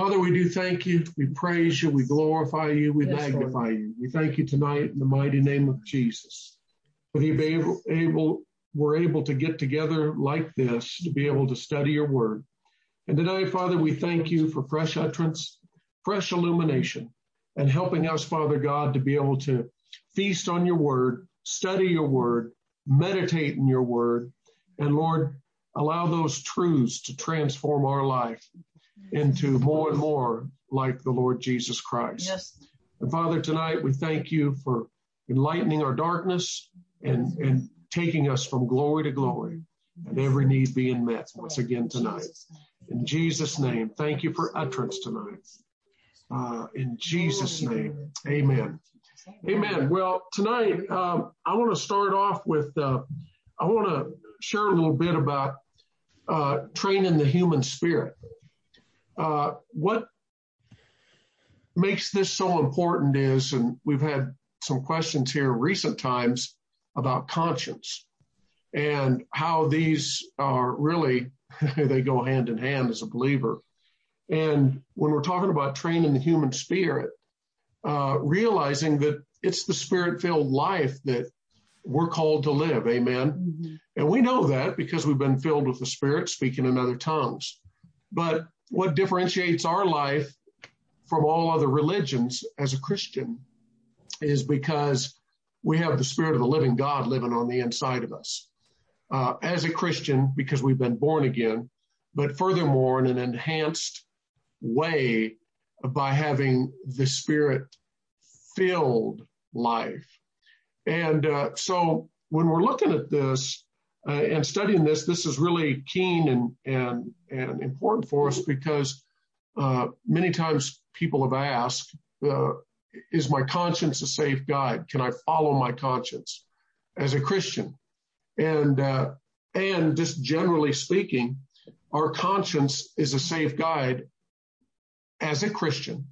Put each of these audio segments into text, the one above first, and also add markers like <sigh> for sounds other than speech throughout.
Father, we do thank you. We praise you. We glorify you. We Yes, magnify you. We thank you tonight in the mighty name of Jesus. For the able, able, we're able to get together like this to be able to study your word. And tonight, Father, we thank you for fresh utterance, fresh illumination, and helping us, Father God, to be able to feast on your word, study your word, meditate in your word, and Lord, allow those truths to transform our life into more and more like the Lord Jesus Christ. Yes. And Father, tonight we thank you for enlightening our darkness and, and taking us from glory to glory and every need being met once again tonight. In Jesus' name, thank you for utterance tonight. Uh, in Jesus' name, amen. Amen. Well, tonight, um, I want to start off with, uh, I want to share a little bit about uh, training the human spirit. Uh, what makes this so important is, and we've had some questions here recent times about conscience and how these are really, <laughs> they go hand in hand as a believer. And when we're talking about training the human spirit, uh, realizing that it's the spirit filled life that we're called to live. Amen. Mm-hmm. And we know that because we've been filled with the spirit speaking in other tongues. But what differentiates our life from all other religions as a Christian is because we have the spirit of the living God living on the inside of us. Uh, as a Christian, because we've been born again, but furthermore, in an enhanced way by having the spirit filled life. And uh, so when we're looking at this and studying this, this is really keen and, and, and important for us because uh, many times people have asked, uh, is my conscience a safe guide? Can I follow my conscience as a Christian? And, uh, and just generally speaking, our conscience is a safe guide as a Christian,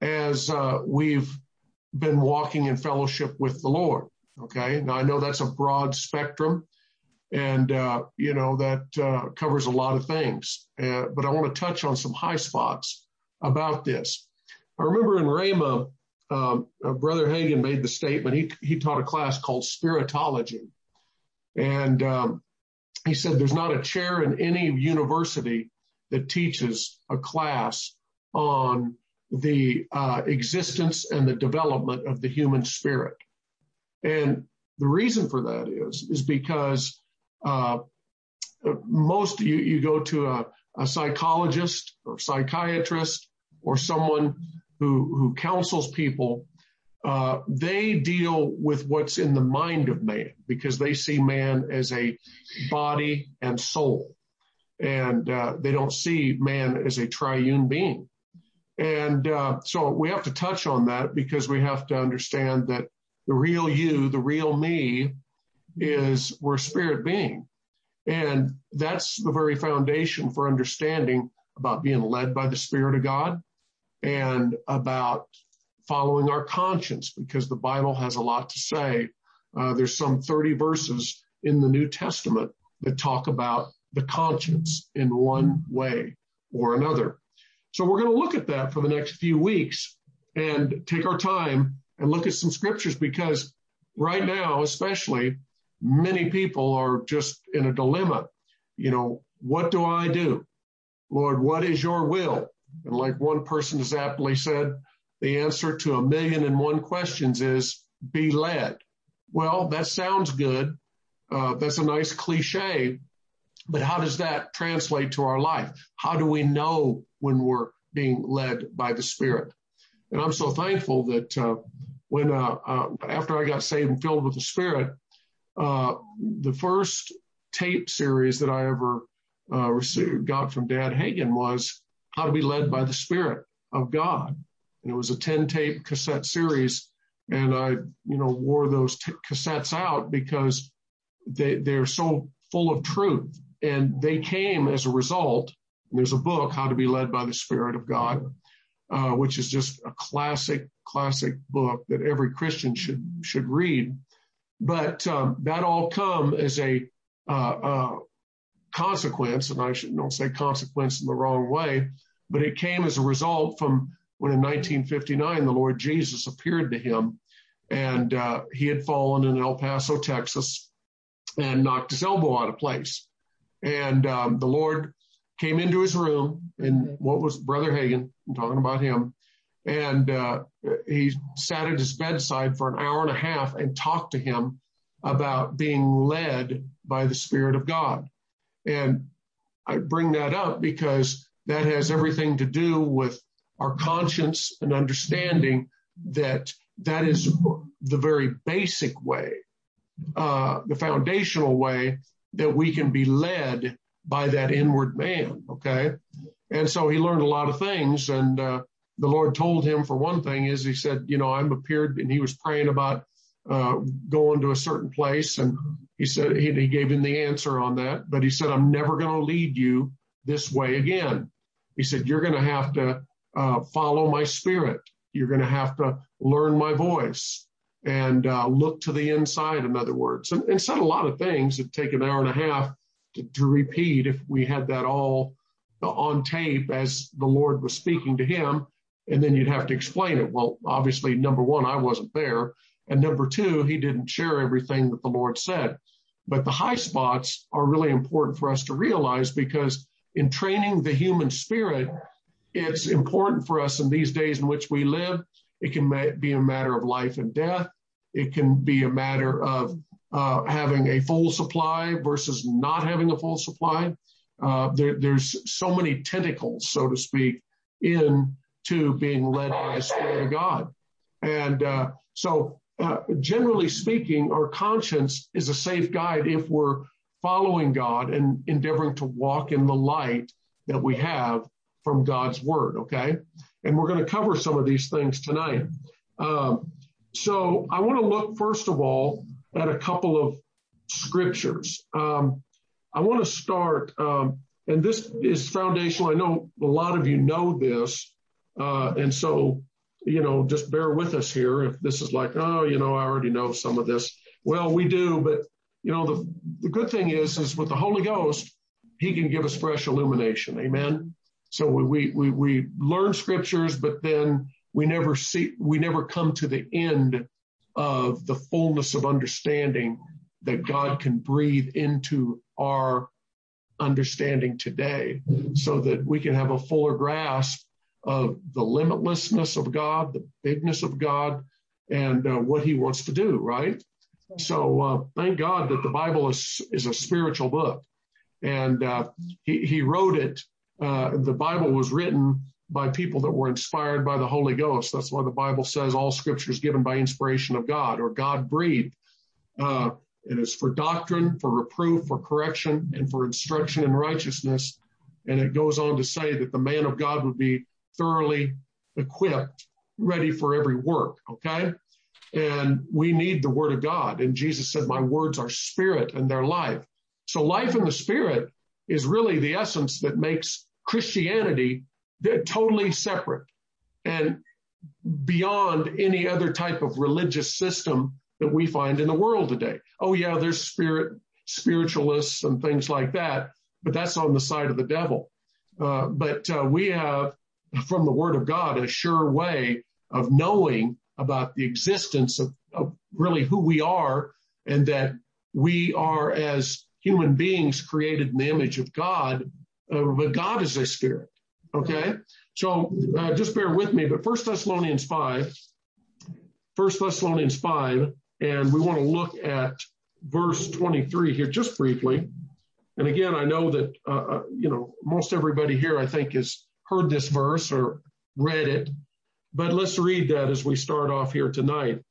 as uh, we've been walking in fellowship with the Lord. Okay. Now I know that's a broad spectrum and, uh, you know, that uh, covers a lot of things. Uh, but I want to touch on some high spots about this. I remember in Rhema, um, Brother Hagin made the statement. He, he taught a class called Spiritology. And um, he said there's not a chair in any university that teaches a class on the uh, existence and the development of the human spirit. And the reason for that is, is because uh, most you, go to a, psychologist or psychiatrist or someone who, who counsels people, uh, they deal with what's in the mind of man because they see man as a body and soul. And uh, they don't see man as a triune being. And uh, so we have to touch on that because we have to understand that the real you, the real me, is we're spirit being. And that's the very foundation for understanding about being led by the Spirit of God and about following our conscience because the Bible has a lot to say. Uh, there's some 30 verses in the New Testament that talk about the conscience in one way or another. So we're going to look at that for the next few weeks and take our time and look at some scriptures because right now, especially, many people are just in a dilemma. You know, what do I do? Lord, what is your will? And like one person has aptly said, the answer to a million and one questions is be led. Well, that sounds good. Uh, that's a nice cliche, but how does that translate to our life? How do we know when we're being led by the Spirit? And I'm so thankful that uh, when uh, uh after I got saved and filled with the Spirit, the first tape series that I ever uh, received, got from Dad Hagin was How to Be Led by the Spirit of God. And it was a 10 tape cassette series. And I, you know, wore those t- cassettes out because they, they're so full of truth. And they came as a result. there's a book, How to Be Led by the Spirit of God, uh, which is just a classic, classic book that every Christian should should read. But um, that all come as a uh, uh, consequence, and I should not say consequence in the wrong way, but it came as a result from when in 1959 the Lord Jesus appeared to him and uh, he had fallen in El Paso, Texas, and knocked his elbow out of place. And um, the Lord came into his room, and what was Brother Hagin? I'm talking about him. And uh, he sat at his bedside for an hour and a half and talked to him about being led by the Spirit of God. And I bring that up because that has everything to do with our conscience and understanding that that is the very basic way, uh, the foundational way that we can be led by that inward man. Okay. And so he learned a lot of things. And uh, the Lord told him, for one thing, is he said, you know, I'm appeared, and he was praying about uh, going to a certain place. And he said, he, he gave him the answer on that. But he said, I'm never going to lead you this way again. He said, you're going to have to uh, follow my spirit. You're going to have to learn my voice and uh, look to the inside, in other words, and, and said a lot of things that take an hour and a half to, to repeat if we had that all on tape as the Lord was speaking to him. And then you'd have to explain it. Well, obviously, number one, I wasn't there. And number two, he didn't share everything that the Lord said. But the high spots are really important for us to realize because in training the human spirit, it's important for us in these days in which we live. It can be a matter of life and death. It can be a matter of uh, having a full supply versus not having a full supply. Uh, there, there's so many tentacles, so to speak, in to being led by the Spirit of God. And uh, so, uh, generally speaking, our conscience is a safe guide if we're following God and endeavoring to walk in the light that we have from God's word. Okay. And we're going to cover some of these things tonight. Um, so I want to look first of all at a couple of scriptures. Um, I want to start, um, and this is foundational. I know a lot of you know this. Uh, and so, you know, just bear with us here. If this is like, oh, you know, I already know some of this. Well, we do, but you know, the, the good thing is, is with the Holy Ghost, he can give us fresh illumination. Amen. So we, we, we learn scriptures, but then we never see, we never come to the end of the fullness of understanding that God can breathe into our understanding today so that we can have a fuller grasp of the limitlessness of God, the bigness of God, and uh, what he wants to do, right? So uh, thank God that the Bible is, is a spiritual book. And uh, he, he wrote it uh, the Bible was written by people that were inspired by the Holy Ghost. That's why the Bible says all scripture is given by inspiration of God or God breathed. Uh, it is for doctrine, for reproof, for correction, and for instruction in righteousness. And it goes on to say that the man of God would be thoroughly equipped, ready for every work. Okay. And we need the word of God. And Jesus said, my words are spirit and they're life. So life in the spirit is really the essence that makes Christianity totally separate and beyond any other type of religious system that we find in the world today. Oh yeah, there's spirit, spiritualists and things like that, but that's on the side of the devil. Uh, but uh, we have from the word of God a sure way of knowing about the existence of, of really who we are and that we are as human beings created in the image of God uh, but God is a spirit. Okay. So uh, just bear with me, but First Thessalonians 5, First Thessalonians 5, and we want to look at verse 23 here just briefly. And again, I know that, uh, uh, you know, most everybody here, I think, has heard this verse or read it, but let's read that as we start off here tonight.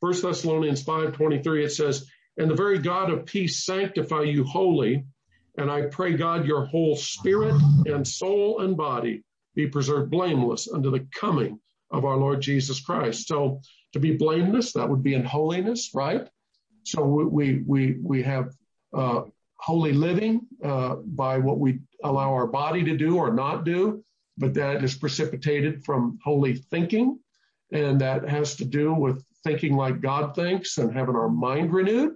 First Thessalonians 5:23 it says, and the very God of peace sanctify you wholly, and I pray, God, your whole spirit and soul and body be preserved blameless unto the coming of our Lord Jesus Christ. So to be blameless, that would be in holiness, right? So we, we, we have, uh, holy living, uh, by what we allow our body to do or not do, but that is precipitated from holy thinking. And that has to do with thinking like God thinks and having our mind renewed.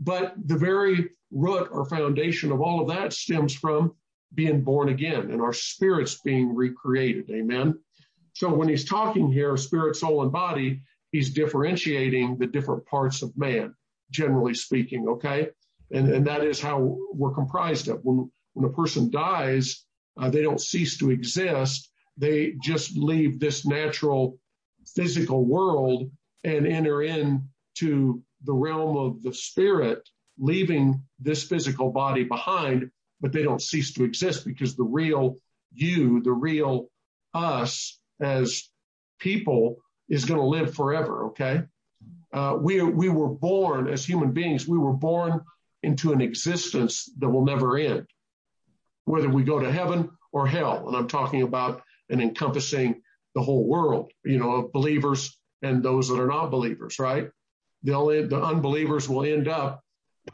But the very root or foundation of all of that stems from being born again and our spirits being recreated. Amen. So when he's talking here, spirit, soul, and body, he's differentiating the different parts of man, generally speaking. Okay. And, and that is how we're comprised of. When, when a person dies, uh, they don't cease to exist. They just leave this natural physical world and enter into the realm of the spirit, leaving this physical body behind, but they don't cease to exist because the real you, the real us as people is going to live forever. Okay. Uh, we, we were born as human beings. We were born into an existence that will never end, whether we go to heaven or hell. And I'm talking about and encompassing the whole world, you know, of believers and those that are not believers, right? The unbelievers will end up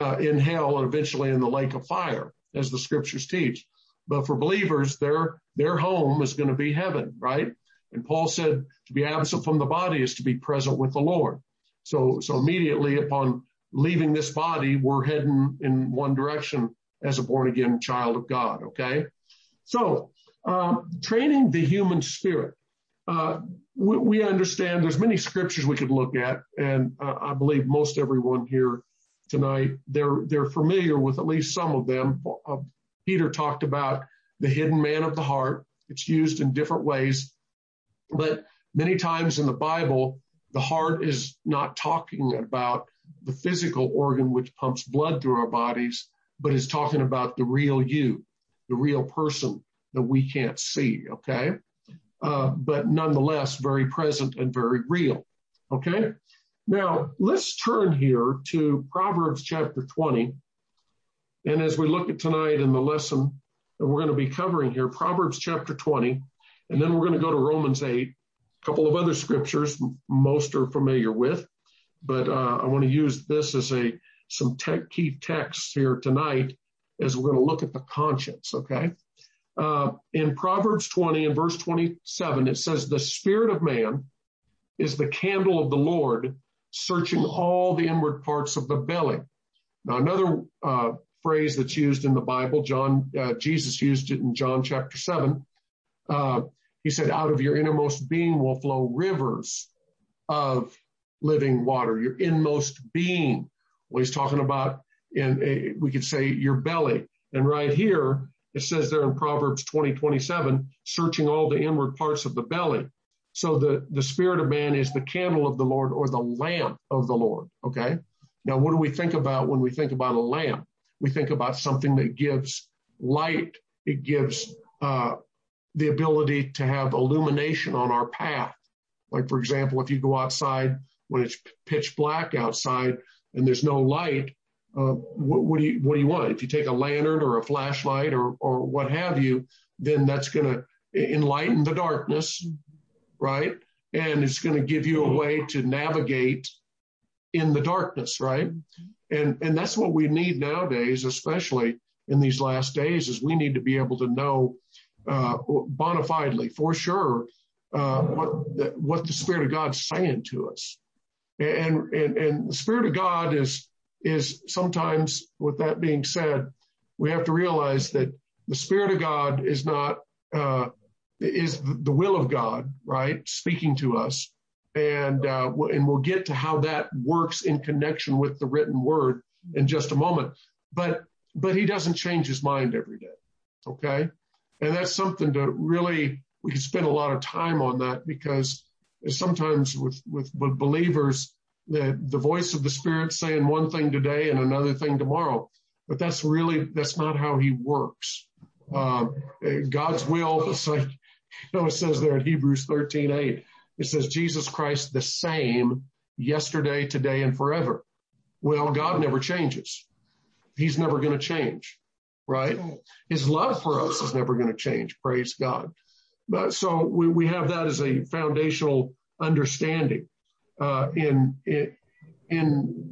uh, in hell and eventually in the lake of fire, as the scriptures teach. But for believers, their, their home is going to be heaven, right? And Paul said to be absent from the body is to be present with the Lord. So, so immediately upon leaving this body, we're heading in one direction as a born again child of God. Okay. So, um, training the human spirit. Uh, we, we, understand there's many scriptures we could look at, and uh, I believe most everyone here tonight they're they're familiar with at least some of them. Uh, Peter talked about the hidden man of the heart. It's used in different ways, but many times in the Bible, the heart is not talking about the physical organ which pumps blood through our bodies, but is talking about the real you, the real person that we can't see. Okay. Uh, but nonetheless, very present and very real. Okay. Now let's turn here to Proverbs chapter 20. And as we look at tonight in the lesson that we're going to be covering here, Proverbs chapter 20, and then we're going to go to Romans 8, a couple of other scriptures most are familiar with, but uh, I want to use this as a some key texts here tonight as we're going to look at the conscience. Okay. Uh, in Proverbs 20 and verse 27, it says, the spirit of man is the candle of the Lord, searching all the inward parts of the belly. Now, another uh, phrase that's used in the Bible, John, uh, Jesus used it in John chapter 7. Uh, he said, out of your innermost being will flow rivers of living water, your inmost being. Well, he's talking about in we could say your belly. And right here, it says there in Proverbs 20, 27, searching all the inward parts of the belly. So the, the spirit of man is the candle of the Lord or the lamp of the Lord. Okay. Now, what do we think about when we think about a lamp? We think about something that gives light. It gives, uh, the ability to have illumination on our path. Like, for example, if you go outside when it's pitch black outside and there's no light, uh, what, what, do you what do you want? If you take a lantern or a flashlight or or what have you, then that's going to enlighten the darkness, right? And it's going to give you a way to navigate in the darkness, right? And and that's what we need nowadays, especially in these last days, is we need to be able to know uh, bona fidely, for sure, uh, what the, what the Spirit of God's saying to us. And and and the Spirit of God is is sometimes, with that being said, we have to realize that the Spirit of God is not, uh, is the will of God, right? Speaking to us. And, uh, and we'll get to how that works in connection with the written word in just a moment. But, but he doesn't change his mind every day. Okay. And that's something to really, we could spend a lot of time on that because sometimes with, with, with believers, the, the voice of the Spirit saying one thing today and another thing tomorrow. But that's really, that's not how he works. Uh, God's will, <laughs> it's like, you know, it says there in Hebrews 13, 8, it says Jesus Christ the same yesterday, today, and forever. Well, God never changes. He's never going to change, right? His love for us is never going to change. Praise God. But so we, have that as a foundational understanding uh, in,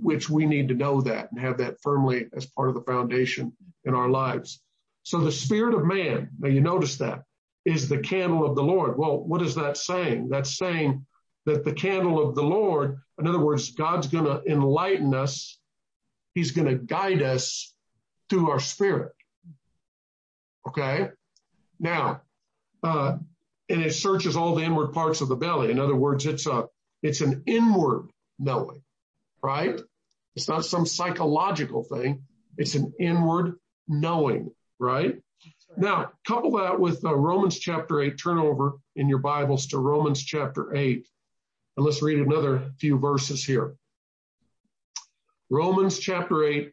which we need to know that and have that firmly as part of the foundation in our lives. So the spirit of man, now you notice that, is the candle of the Lord. Well, what is that saying? That's saying that the candle of the Lord, in other words, God's going to enlighten us. He's going to guide us through our spirit. Okay. Now, uh, and it searches all the inward parts of the belly. In other words, it's a, it's an inward knowing, right? It's not some psychological thing. It's an inward knowing, right? Now, couple that with uh, Romans chapter 8. Turn over in your Bibles to Romans chapter 8. And let's read another few verses here. Romans chapter 8.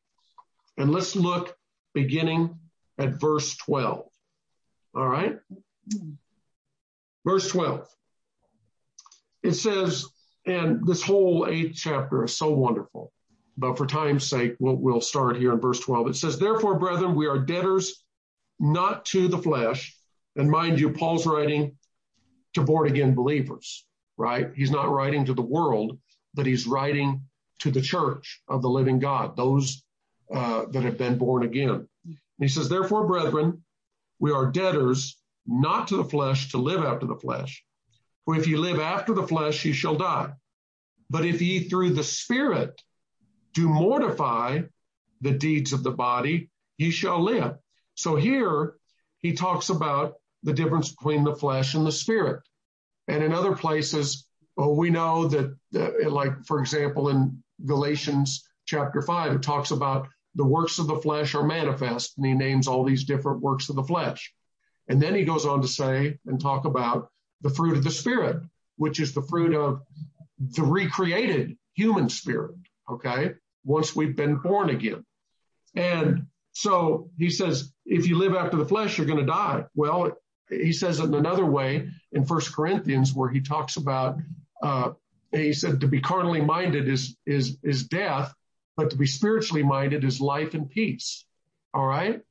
And let's look beginning at verse 12. All right. Verse 12. It says, and this whole eighth chapter is so wonderful, but for time's sake, we'll, we'll start here in verse 12. It says, therefore, brethren, we are debtors not to the flesh. And mind you, Paul's writing to born again believers, right? He's not writing to the world, but he's writing to the church of the living God, those uh, that have been born again. And he says, therefore, brethren, we are debtors not to the flesh to live after the flesh. For if ye live after the flesh, ye shall die. But if ye through the Spirit do mortify the deeds of the body, ye shall live. So here he talks about the difference between the flesh and the spirit. And in other places, well, we know that, uh, like, for example, in Galatians chapter 5, it talks about the works of the flesh are manifest, and he names all these different works of the flesh. And then he goes on to say and talk about the fruit of the spirit, which is the fruit of the recreated human spirit. Okay. Once we've been born again. And so he says, if you live after the flesh, you're going to die. Well, he says it in another way in First Corinthians, where he talks about, uh, he said to be carnally minded is, is, is death, but to be spiritually minded is life and peace. All right.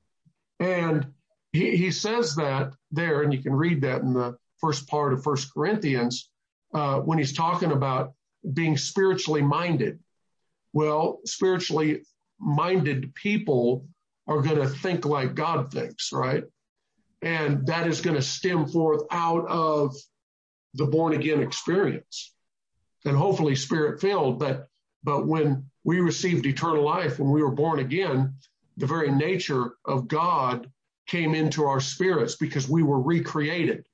And he, he says that there, and you can read that in the first part of First Corinthians, uh, when he's talking about being spiritually minded. Well, spiritually minded people are going to think like God thinks, right? And that is going to stem forth out of the born again experience and hopefully spirit filled. But, but when we received eternal life, when we were born again, the very nature of God came into our spirits because we were recreated.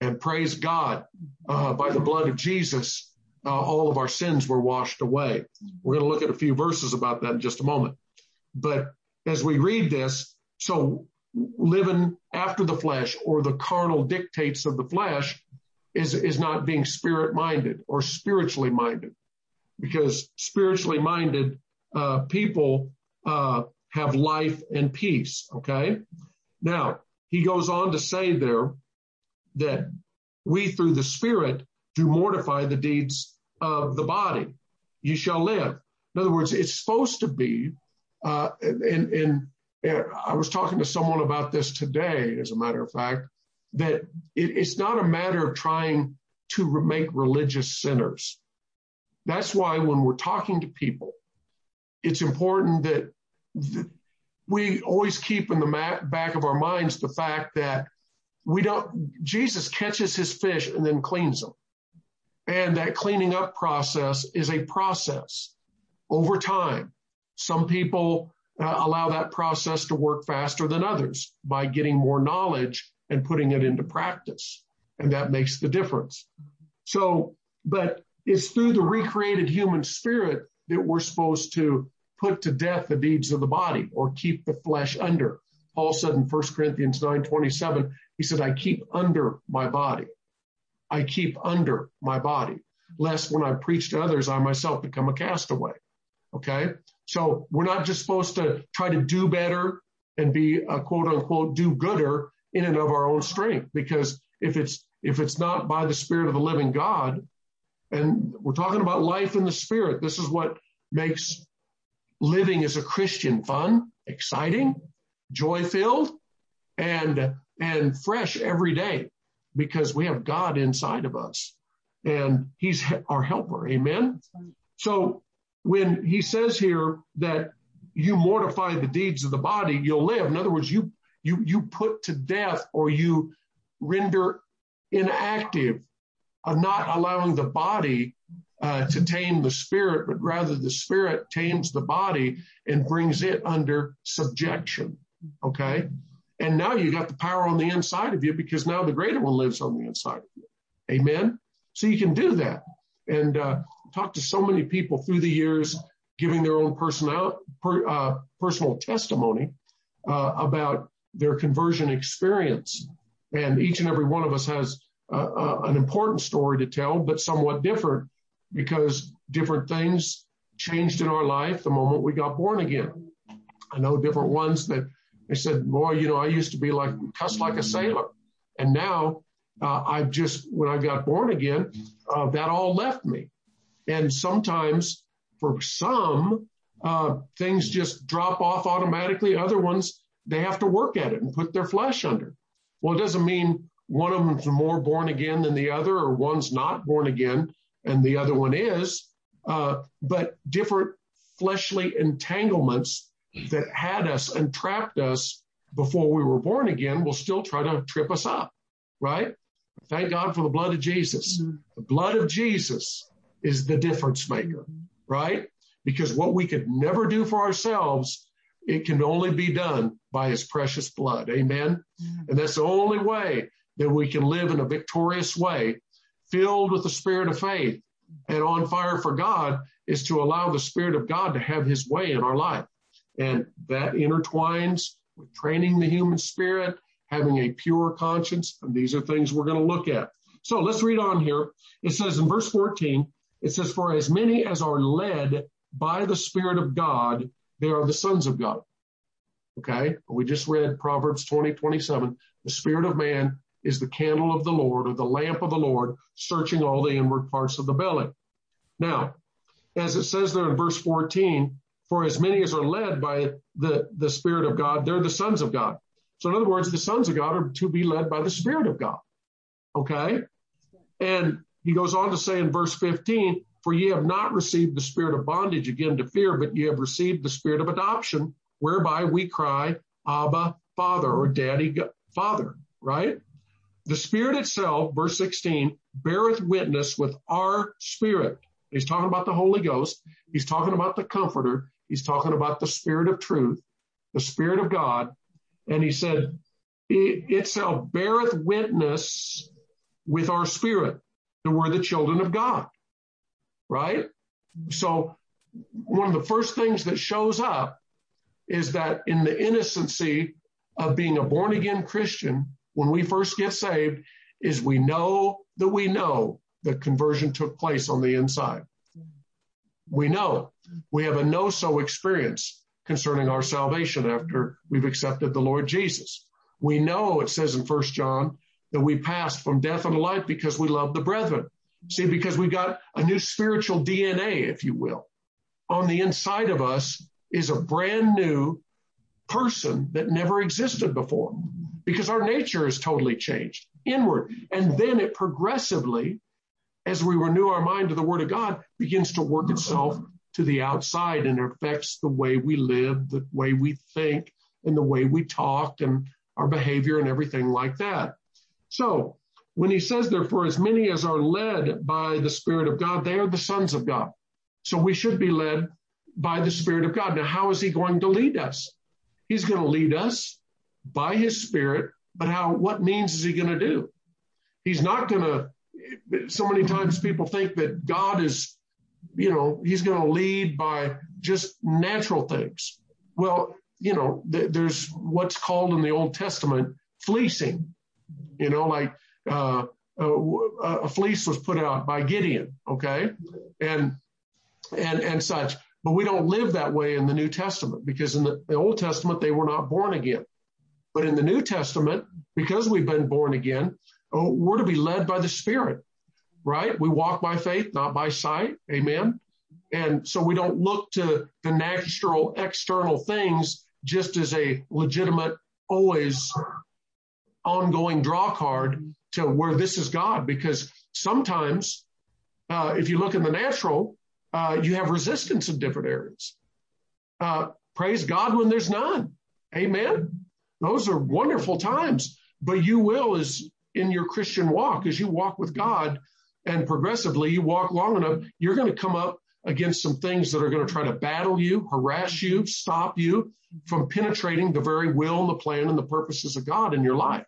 And praise God, uh, by the blood of Jesus, uh, all of our sins were washed away. We're going to look at a few verses about that in just a moment. But as we read this, so living after the flesh or the carnal dictates of the flesh is, is not being spirit minded or spiritually minded because spiritually minded uh, people uh, have life and peace. Okay. Now he goes on to say there that we through the spirit do mortify the deeds of the body. You shall live. In other words, it's supposed to be uh, and, and, and, I was talking to someone about this today, as a matter of fact, that it, it's not a matter of trying to make religious sinners. That's why when we're talking to people, it's important that, that we always keep in the back of our minds the fact that we don't, Jesus catches his fish and then cleans them. And that cleaning up process is a process over time. Some people uh, allow that process to work faster than others by getting more knowledge and putting it into practice. And that makes the difference. So, but it's through the recreated human spirit that we're supposed to put to death the deeds of the body or keep the flesh under. Paul said in 1 Corinthians 9 27, he said, I keep under my body. I keep under my body, lest when I preach to others, I myself become a castaway. Okay. So we're not just supposed to try to do better and be a quote unquote do gooder in and of our own strength. Because if it's, if it's not by the spirit of the living God, and we're talking about life in the spirit, this is what makes living as a Christian fun, exciting, joy filled, and, and fresh every day because we have God inside of us and he's our helper. Amen. So when he says here that you mortify the deeds of the body, you'll live. In other words, you, you, you put to death or you render inactive of not allowing the body uh, to tame the spirit, but rather the spirit tames the body and brings it under subjection. Okay. And now you got the power on the inside of you because now the greater one lives on the inside of you. Amen. So you can do that. And uh, talk to so many people through the years, giving their own personal, per, uh, personal testimony uh, about their conversion experience. And each and every one of us has uh, uh, an important story to tell, but somewhat different because different things changed in our life the moment we got born again. I know different ones that they said, boy, you know, I used to be like cussed like a sailor. And now uh, I've just, when I got born again, uh, that all left me. And sometimes for some, uh, things just drop off automatically. Other ones, they have to work at it and put their flesh under. Well, it doesn't mean one of them's more born again than the other, or one's not born again and the other one is. Uh, but different fleshly entanglements that had us and trapped us before we were born again will still try to trip us up, right? Thank God for the blood of Jesus. The blood of Jesus is the difference maker, right? Because what we could never do for ourselves, it can only be done by his precious blood. Amen. Mm-hmm. And that's the only way that we can live in a victorious way, filled with the spirit of faith and on fire for God is to allow the spirit of God to have his way in our life. And that intertwines with training the human spirit, having a pure conscience. And these are things we're going to look at. So let's read on here. It says in verse 14, it says, For as many as are led by the Spirit of God, they are the sons of God. Okay. We just read Proverbs 20, 27. The spirit of man is the candle of the Lord or the lamp of the Lord, searching all the inward parts of the belly. Now, as it says there in verse 14, for as many as are led by the, the Spirit of God, they're the sons of God. So in other words, the sons of God are to be led by the Spirit of God. Okay? And he goes on to say in verse 15, for ye have not received the spirit of bondage again to fear, but ye have received the spirit of adoption, whereby we cry, Abba, Father, or Daddy, Father, right? The Spirit itself, verse 16, beareth witness with our spirit. He's talking about the Holy Ghost. He's talking about the Comforter. He's talking about the Spirit of truth, the Spirit of God. And he said, it itself beareth witness with our spirit that we're the children of God. Right? So one of the first things that shows up is that in the innocency of being a born again Christian, when we first get saved is we know that we know that conversion took place on the inside. We know we have a know so experience concerning our salvation after we've accepted the Lord Jesus. We know it says in first John that we passed from death unto life because we love the brethren. See, because we got a new spiritual DNA, if you will. On the inside of us is a brand new person that never existed before because our nature is totally changed inward. And then it progressively, as we renew our mind to the word of God, begins to work itself to the outside and affects the way we live, the way we think, and the way we talk and our behavior and everything like that. So when he says, therefore, as many as are led by the Spirit of God, they are the sons of God. So we should be led by the Spirit of God. Now, how is he going to lead us? He's going to lead us by his spirit, but how, what means is he going to do? He's not going to, so many times people think that God is, you know, he's going to lead by just natural things. Well, you know, th- there's what's called in the Old Testament fleecing, you know, like, uh, uh, a fleece was put out by Gideon, okay, and and and such. But we don't live that way in the New Testament because in the, the Old Testament they were not born again. But in the New Testament, because we've been born again, oh, we're to be led by the Spirit, right? We walk by faith, not by sight. Amen. And so we don't look to the natural external things just as a legitimate, always ongoing draw card to where this is God. Because sometimes, uh, if you look in the natural, uh, you have resistance in different areas. Uh, praise God when there's none. Amen. Those are wonderful times, but you will is in your Christian walk as you walk with God and progressively you walk long enough, you're going to come up against some things that are going to try to battle you, harass you, stop you from penetrating the very will and the plan and the purposes of God in your life.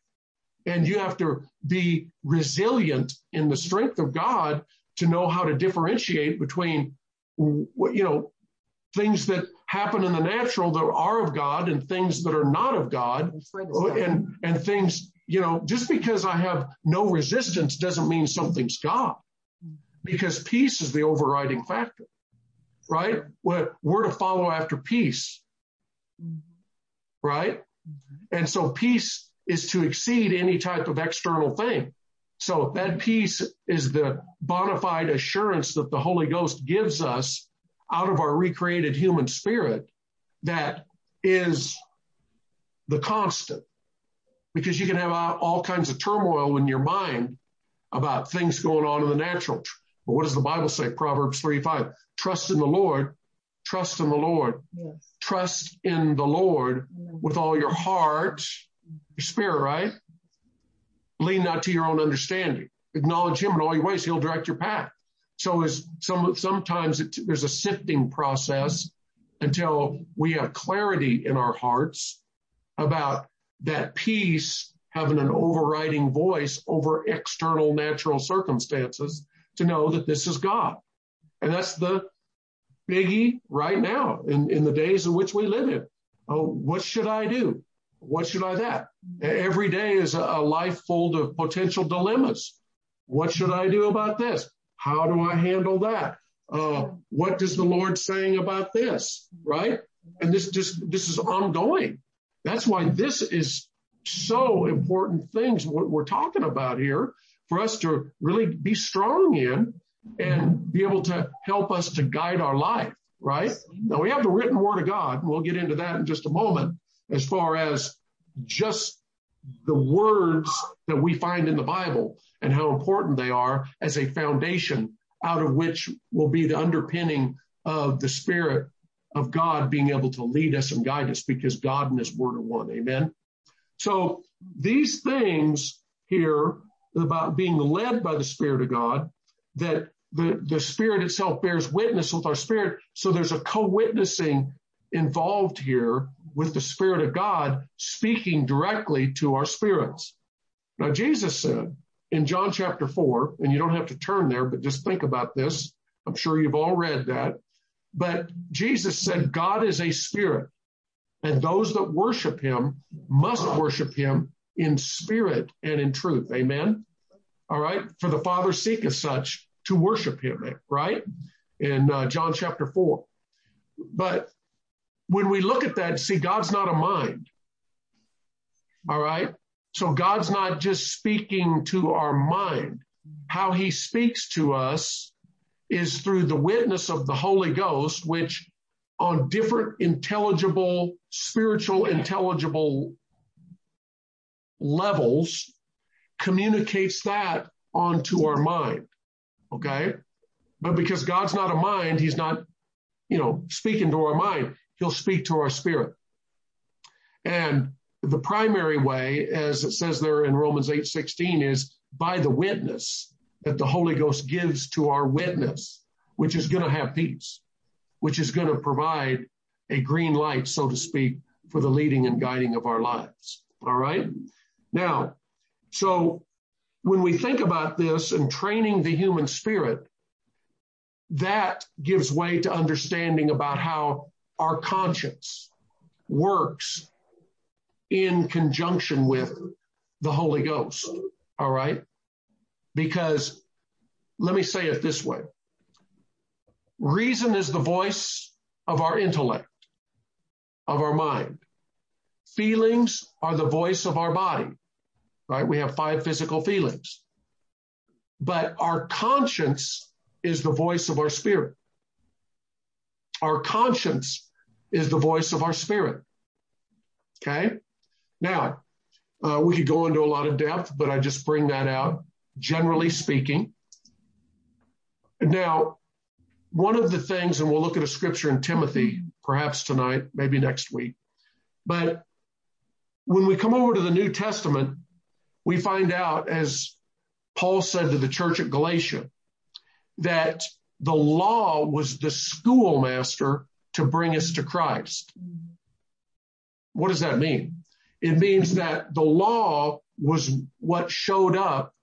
And you have to be resilient in the strength of God to know how to differentiate between, you know, things that happen in the natural that are of God and things that are not of God and, and things, you know, just because I have no resistance doesn't mean something's God because peace is the overriding factor, right? We're, we're to follow after peace, right? And so peace is to exceed any type of external thing. So that peace is the bona fide assurance that the Holy Ghost gives us out of our recreated human spirit that is the constant. Because you can have all kinds of turmoil in your mind about things going on in the natural. But what does the Bible say? Proverbs 3 5. Trust in the Lord. Trust in the Lord. Yes. Trust in the Lord with all your heart, your spirit, right? Lean not to your own understanding. Acknowledge him in all your ways. He'll direct your path. So is some, sometimes there's a sifting process until we have clarity in our hearts about that peace having an overriding voice over external natural circumstances to know that this is God. And that's the biggie right now in, in the days in which we live in. Oh, what should I do? What should I that? Every day is a life full of potential dilemmas. What should I do about this? How do I handle that? Uh, what does the Lord saying about this? Right? And this just this is ongoing. That's why this is so important things what we're talking about here for us to really be strong in and be able to help us to guide our life, right? Now we have the written word of God, and we'll get into that in just a moment as far as just the words that we find in the Bible and how important they are as a foundation out of which will be the underpinning of the spirit of God being able to lead us and guide us because God and his word are one. Amen. So these things here about being led by the Spirit of God, that the, the Spirit itself bears witness with our spirit. So there's a co-witnessing involved here with the Spirit of God speaking directly to our spirits. Now, Jesus said in John chapter four, and you don't have to turn there, but just think about this. I'm sure you've all read that. But Jesus said, God is a spirit, and those that worship him must worship him in spirit and in truth. Amen. All right. For the Father seeketh such to worship him, right? In uh, John chapter four. But when we look at that, see, God's not a mind. All right. So God's not just speaking to our mind. How he speaks to us is through the witness of the Holy Ghost, which on different intelligible, spiritual, intelligible levels communicates that onto our mind. Okay. But because God's not a mind, he's not, you know, speaking to our mind. He'll speak to our spirit. And the primary way, as it says there in Romans 8, 16 is by the witness that the Holy Ghost gives to our witness, which is going to have peace, which is going to provide a green light, so to speak, for the leading and guiding of our lives. All right. Now, so when we think about this and training the human spirit, that gives way to understanding about how our conscience works in conjunction with the Holy Ghost. All right. Because let me say it this way. Reason is the voice of our intellect, of our mind. Feelings are the voice of our body right? We have five physical feelings. But our conscience is the voice of our spirit. Our conscience is the voice of our spirit. Okay. Now, uh, we could go into a lot of depth, but I just bring that out generally speaking. Now, one of the things, and we'll look at a scripture in Timothy perhaps tonight, maybe next week, but when we come over to the New Testament, we find out, as Paul said to the church at Galatia, that the law was the schoolmaster to bring us to Christ. Mm-hmm. What does that mean? It means that the law was what showed up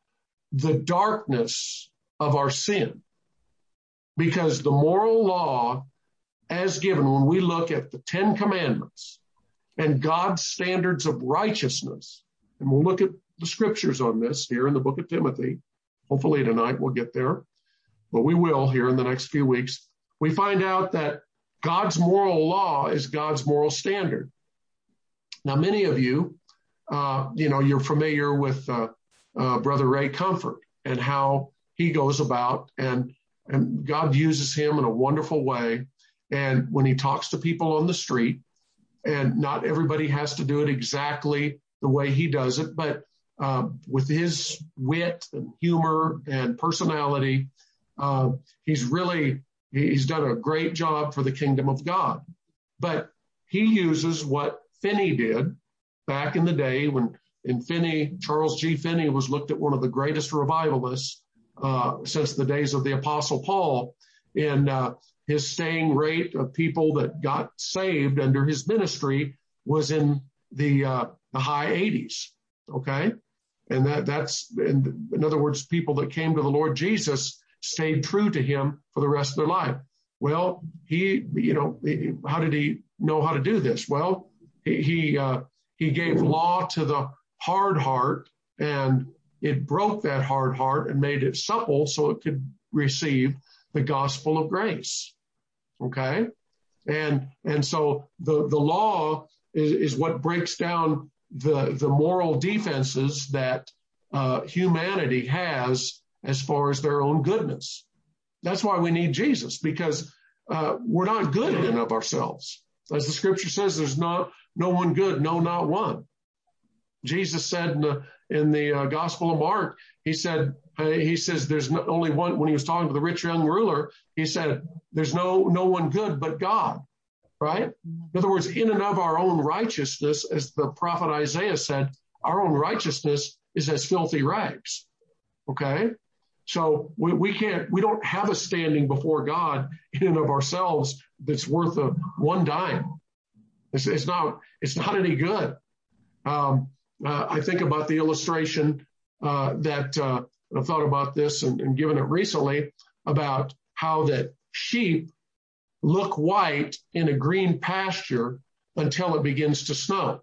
the darkness of our sin. Because the moral law, as given, when we look at the Ten Commandments and God's standards of righteousness, and we'll look at the scriptures on this here in the book of Timothy. Hopefully tonight we'll get there, but we will here in the next few weeks. We find out that God's moral law is God's moral standard. Now, many of you, uh, you know, you're familiar with uh, uh, Brother Ray Comfort and how he goes about and and God uses him in a wonderful way. And when he talks to people on the street, and not everybody has to do it exactly the way he does it, but uh, with his wit and humor and personality, uh, he's really he's done a great job for the kingdom of God. But he uses what Finney did back in the day when in Finney, Charles G. Finney was looked at one of the greatest revivalists uh, since the days of the Apostle Paul in uh, his staying rate of people that got saved under his ministry was in the uh, the high 80s. Okay, and that that's in, in other words, people that came to the Lord Jesus stayed true to him for the rest of their life. Well, he, you know, how did he know how to do this? Well, he, he, uh, he gave law to the hard heart and it broke that hard heart and made it supple so it could receive the gospel of grace. Okay. And, and so the, the law is, is what breaks down the, the moral defenses that uh, humanity has as far as their own goodness. That's why we need Jesus because uh, we're not good in and of ourselves. As the scripture says, there's not no one good, no, not one. Jesus said in the in the uh, Gospel of Mark, he said he says there's no, only one. When he was talking to the rich young ruler, he said there's no no one good but God. Right. In other words, in and of our own righteousness, as the prophet Isaiah said, our own righteousness is as filthy rags. Okay. So we, we can't, we don't have a standing before God in and of ourselves that's worth a one dime. It's, it's not, it's not any good. Um, uh, I think about the illustration uh, that uh, I've thought about this and, and given it recently about how that sheep look white in a green pasture until it begins to snow.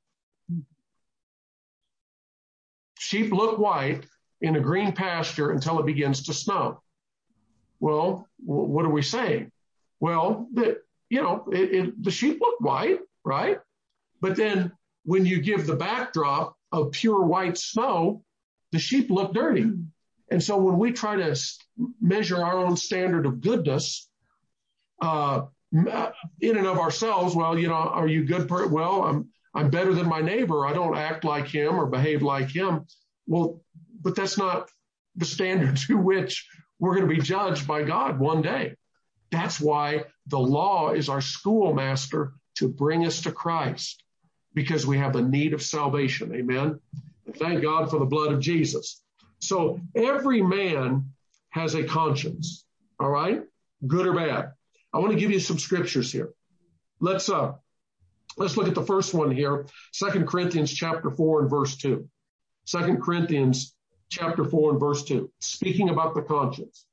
Sheep look white in a green pasture until it begins to snow. Well, what are we saying? Well, that, you know, it, it, the sheep look white, right? But then when you give the backdrop of pure white snow, the sheep look dirty. And so when we try to measure our own standard of goodness, uh, in and of ourselves, well, you know, are you good? Per- well, I'm, I'm better than my neighbor. I don't act like him or behave like him. Well, but that's not the standard to which we're going to be judged by God one day. That's why the law is our schoolmaster to bring us to Christ because we have a need of salvation. Amen. thank God for the blood of Jesus. So every man has a conscience. All right. Good or bad. I want to give you some scriptures here. Let's, uh, let's look at the first one here. Second Corinthians chapter four and verse two. Second Corinthians chapter 4 and verse 2, speaking about the conscience.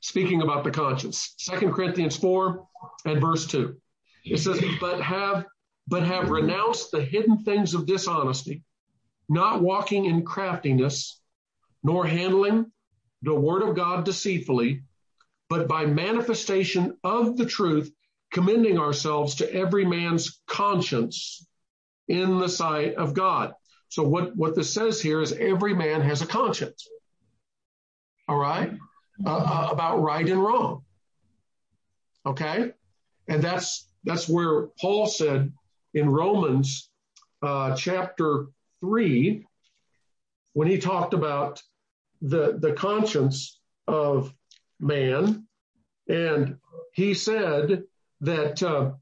Speaking about the conscience. Second Corinthians 4 and verse 2. It says, but have, but have renounced the hidden things of dishonesty, not walking in craftiness, nor handling the word of God deceitfully, but by manifestation of the truth, commending ourselves to every man's conscience in the sight of God. So what, what this says here is every man has a conscience. All right. Uh, uh, about right and wrong. Okay. And that's, that's where Paul said in Romans, uh, chapter three, when he talked about the, the conscience of man. And he said that, uh,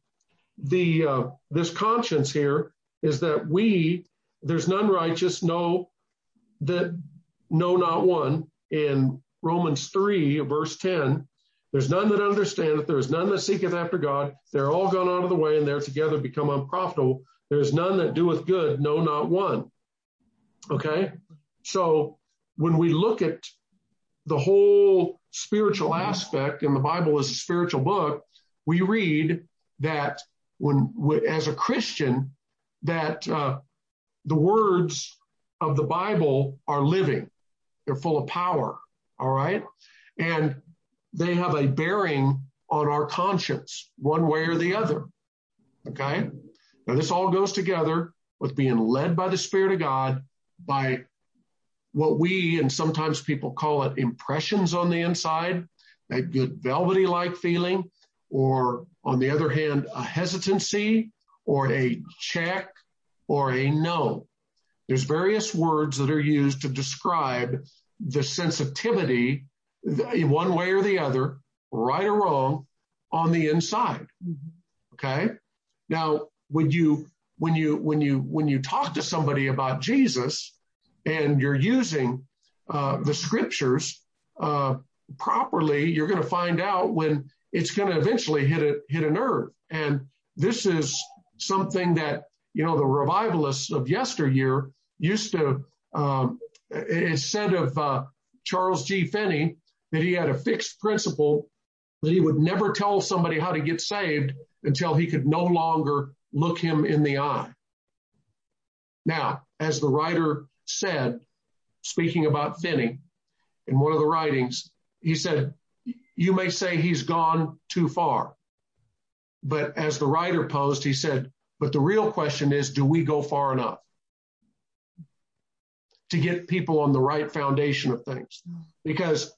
the, uh, this conscience here is that we there's none righteous, no, that no, not one. In Romans 3, verse 10, there's none that understandeth, there is none that seeketh after God. They're all gone out of the way, and they're together become unprofitable. There is none that doeth good, no, not one. Okay? So when we look at the whole spiritual aspect, and the Bible is a spiritual book, we read that when, as a Christian, that uh, the words of the Bible are living. They're full of power. All right. And they have a bearing on our conscience, one way or the other. Okay. Now, this all goes together with being led by the Spirit of God by what we and sometimes people call it impressions on the inside, that good velvety like feeling, or on the other hand, a hesitancy or a check or a no. There's various words that are used to describe the sensitivity in one way or the other, right or wrong, on the inside. Okay. Now, when you, when you, when you, when you talk to somebody about Jesus and you're using uh, the scriptures uh, properly, you're going to find out when it's going to eventually hit a, hit a nerve. And this is something that, you know, the revivalists of yesteryear used to, um, it's said of uh, Charles G. Finney that he had a fixed principle that he would never tell somebody how to get saved until he could no longer look him in the eye. Now, as the writer said, speaking about Finney in one of the writings, he said, you may say he's gone too far. But as the writer posed, he said, but the real question is, do we go far enough to get people on the right foundation of things? Because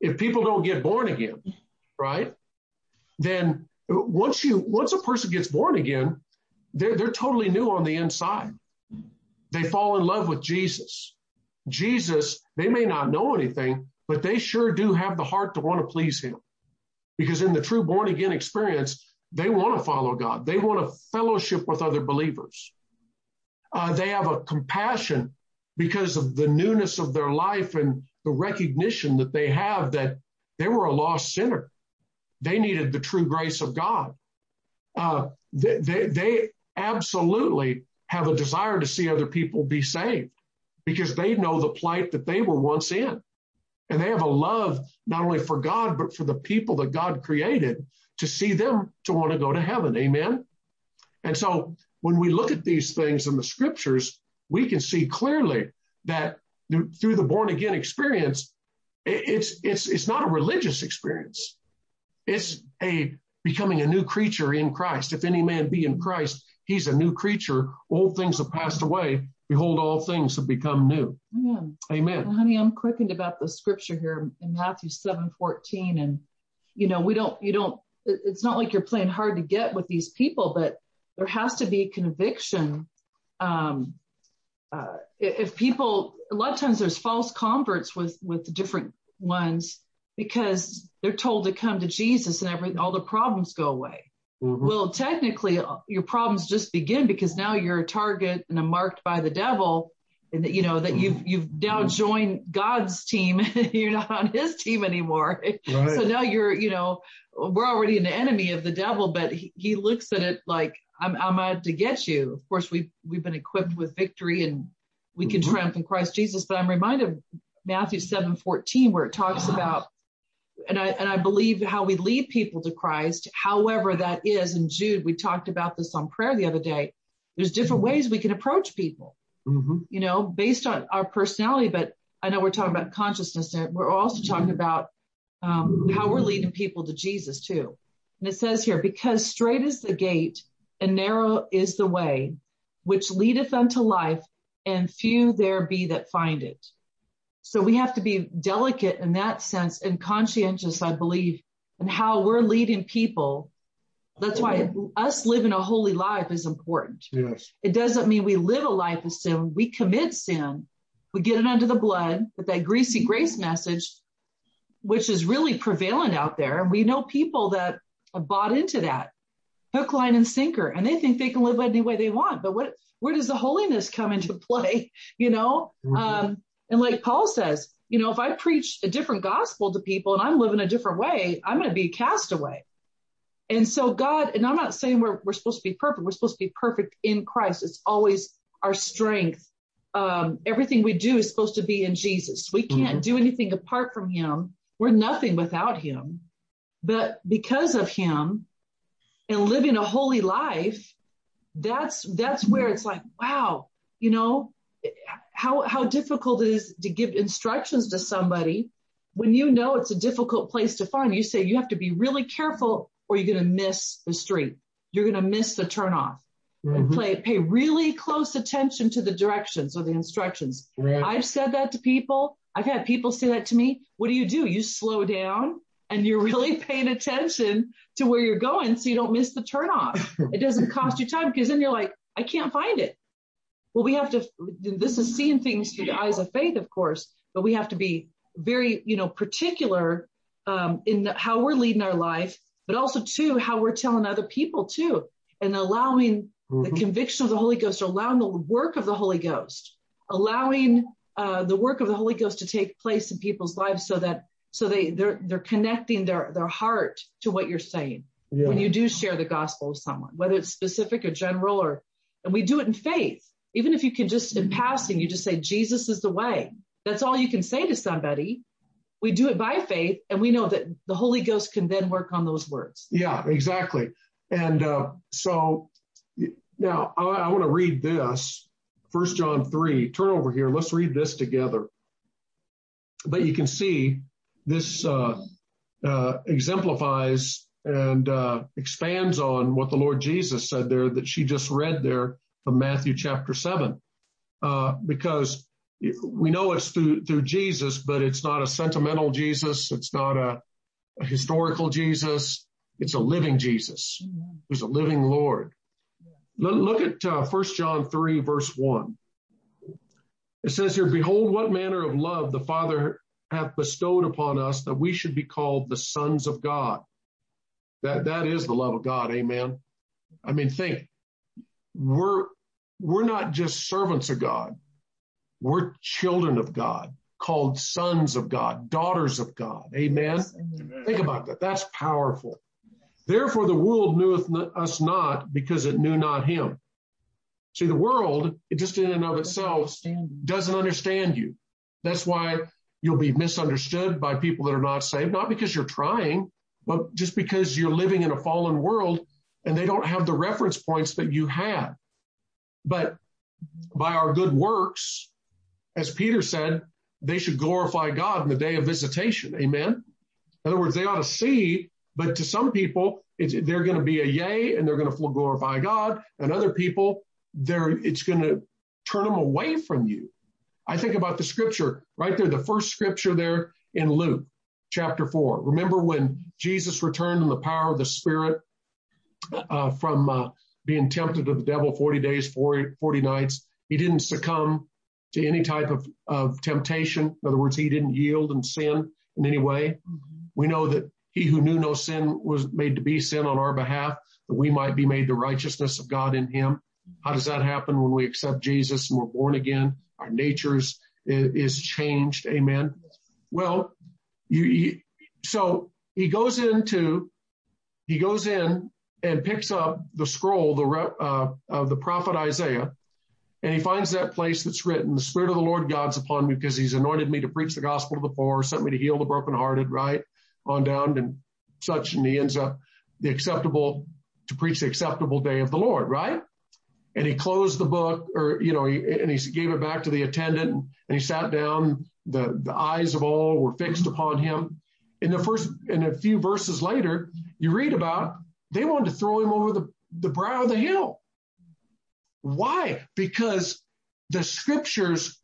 if people don't get born again, right, then once you once a person gets born again, they're they're totally new on the inside. They fall in love with Jesus. Jesus, they may not know anything, but they sure do have the heart to want to please him. Because in the true born again experience, they want to follow God. They want to fellowship with other believers. Uh, they have a compassion because of the newness of their life and the recognition that they have that they were a lost sinner. They needed the true grace of God. Uh, they, they, they absolutely have a desire to see other people be saved because they know the plight that they were once in. And they have a love not only for God, but for the people that God created to see them to want to go to heaven. Amen. And so when we look at these things in the scriptures, we can see clearly that through the born again experience, it's, it's, it's not a religious experience. It's a becoming a new creature in Christ. If any man be in Christ, he's a new creature. Old things have passed away. Behold, all things have become new. Amen. Amen. Well, honey, I'm quickened about the scripture here in Matthew 7 14. And, you know, we don't, you don't, it's not like you're playing hard to get with these people, but there has to be conviction. Um, uh, if people a lot of times there's false converts with with different ones because they're told to come to Jesus and every all the problems go away. Mm-hmm. Well, technically, your problems just begin because now you're a target and a marked by the devil, you know that you've mm-hmm. you've now mm-hmm. joined God's team. <laughs> you're not on His team anymore. Right. So now you're you know we're already an enemy of the devil, but he, he looks at it like I'm I'm out to get you. Of course, we've we've been equipped with victory and we can mm-hmm. triumph in Christ Jesus. But I'm reminded of Matthew 7 14, where it talks about, and I, and I believe how we lead people to Christ, however that is. And Jude, we talked about this on prayer the other day. There's different mm-hmm. ways we can approach people, mm-hmm. you know, based on our personality. But I know we're talking about consciousness. And we're also talking about um, how we're leading people to Jesus too. And it says here, because straight is the gate and narrow is the way which leadeth unto life, and few there be that find it. So we have to be delicate in that sense and conscientious, I believe, in how we're leading people. That's why us living a holy life is important. Yes. It doesn't mean we live a life of sin. We commit sin. We get it under the blood, but that greasy grace message, which is really prevalent out there. And we know people that have bought into that hook, line, and sinker, and they think they can live any way they want. But what where does the holiness come into <laughs> play? You know, mm-hmm. um, And like Paul says, you know, if I preach a different gospel to people and I'm living a different way, I'm going to be a castaway. And so God, and I'm not saying we're, we're supposed to be perfect. We're supposed to be perfect in Christ. It's always our strength. Um, everything we do is supposed to be in Jesus. We can't mm-hmm. do anything apart from him. We're nothing without him. But because of him and living a holy life, that's, that's where it's like, wow, you know, how, how difficult it is to give instructions to somebody when you know it's a difficult place to find. You say you have to be really careful or you're going to miss the street. You're going to miss the turnoff. Mm-hmm. And play, pay really close attention to the directions or the instructions. Right. I've said that to people. I've had people say that to me. What do you do? You slow down and you're really <laughs> paying attention to where you're going so you don't miss the turnoff. <laughs> it doesn't cost you time because then you're like, I can't find it. Well, we have to, this is seeing things through the eyes of faith, of course, but we have to be very, you know, particular um, in the, how we're leading our life but also too how we're telling other people too, and allowing mm-hmm. the conviction of the Holy Ghost, or allowing the work of the Holy Ghost, allowing uh, the work of the Holy Ghost to take place in people's lives, so that so they they're they're connecting their their heart to what you're saying yeah. when you do share the gospel with someone, whether it's specific or general, or and we do it in faith. Even if you can just in passing, you just say Jesus is the way. That's all you can say to somebody we do it by faith and we know that the Holy Ghost can then work on those words. Yeah, exactly. And uh, so now I, I want to read this, First John 3. Turn over here. Let's read this together. But you can see this uh, uh, exemplifies and uh, expands on what the Lord Jesus said there that she just read there from Matthew chapter 7. Uh, because we know it's through through Jesus, but it's not a sentimental Jesus. It's not a, a historical Jesus. It's a living Jesus who's a living Lord. Look at uh, 1 John 3, verse 1. It says here, Behold, what manner of love the Father hath bestowed upon us that we should be called the sons of God. That, that is the love of God. Amen. I mean, think, we're, we're not just servants of God. We're children of God, called sons of God, daughters of God. Amen. Amen. Think about that. That's powerful. Therefore, the world kneweth us not because it knew not him. See, the world, it just in and of itself doesn't understand you. That's why you'll be misunderstood by people that are not saved, not because you're trying, but just because you're living in a fallen world and they don't have the reference points that you have. But by our good works, as Peter said, they should glorify God in the day of visitation. Amen. In other words, they ought to see, but to some people, they're going to be a yay and they're going to glorify God. And other people, they're, it's going to turn them away from you. I think about the scripture right there, the first scripture there in Luke chapter four. Remember when Jesus returned in the power of the Spirit uh, from uh, being tempted of the devil 40 days, 40, 40 nights. He didn't succumb to any type of, of temptation. In other words, he didn't yield and sin in any way. Mm-hmm. We know that he who knew no sin was made to be sin on our behalf, that we might be made the righteousness of God in him. How does that happen when we accept Jesus and we're born again? Our natures is, is changed. Amen. Well, you, you, so he goes into, he goes in and picks up the scroll, the, uh, of the prophet Isaiah, and he finds that place that's written, the Spirit of the Lord God's upon me because he's anointed me to preach the gospel to the poor, sent me to heal the brokenhearted, right? On down and such. And he ends up the acceptable, to preach the acceptable day of the Lord, right? And he closed the book or, you know, he, and he gave it back to the attendant and, he sat down. The, the eyes of all were fixed upon him. In the first, in a few verses later, you read about they wanted to throw him over the, the brow of the hill. Why? Because the scriptures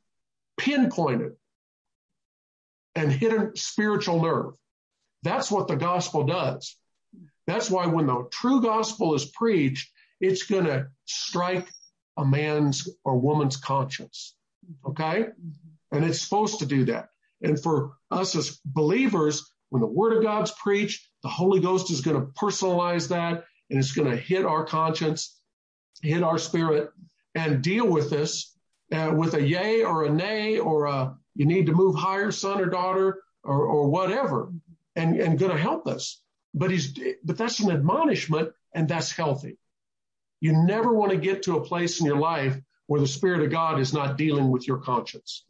pinpointed and hit a spiritual nerve. That's what the gospel does. That's why when the true gospel is preached, it's going to strike a man's or woman's conscience. Okay? And it's supposed to do that. And for us as believers, when the word of God's preached, the Holy Ghost is going to personalize that and it's going to hit our conscience hit our spirit and deal with this uh, with a yay or a nay or a you need to move higher, son or daughter, or, or whatever, and, and going to help us. But he's, but that's an admonishment and that's healthy. You never want to get to a place in your life where the Spirit of God is not dealing with your conscience.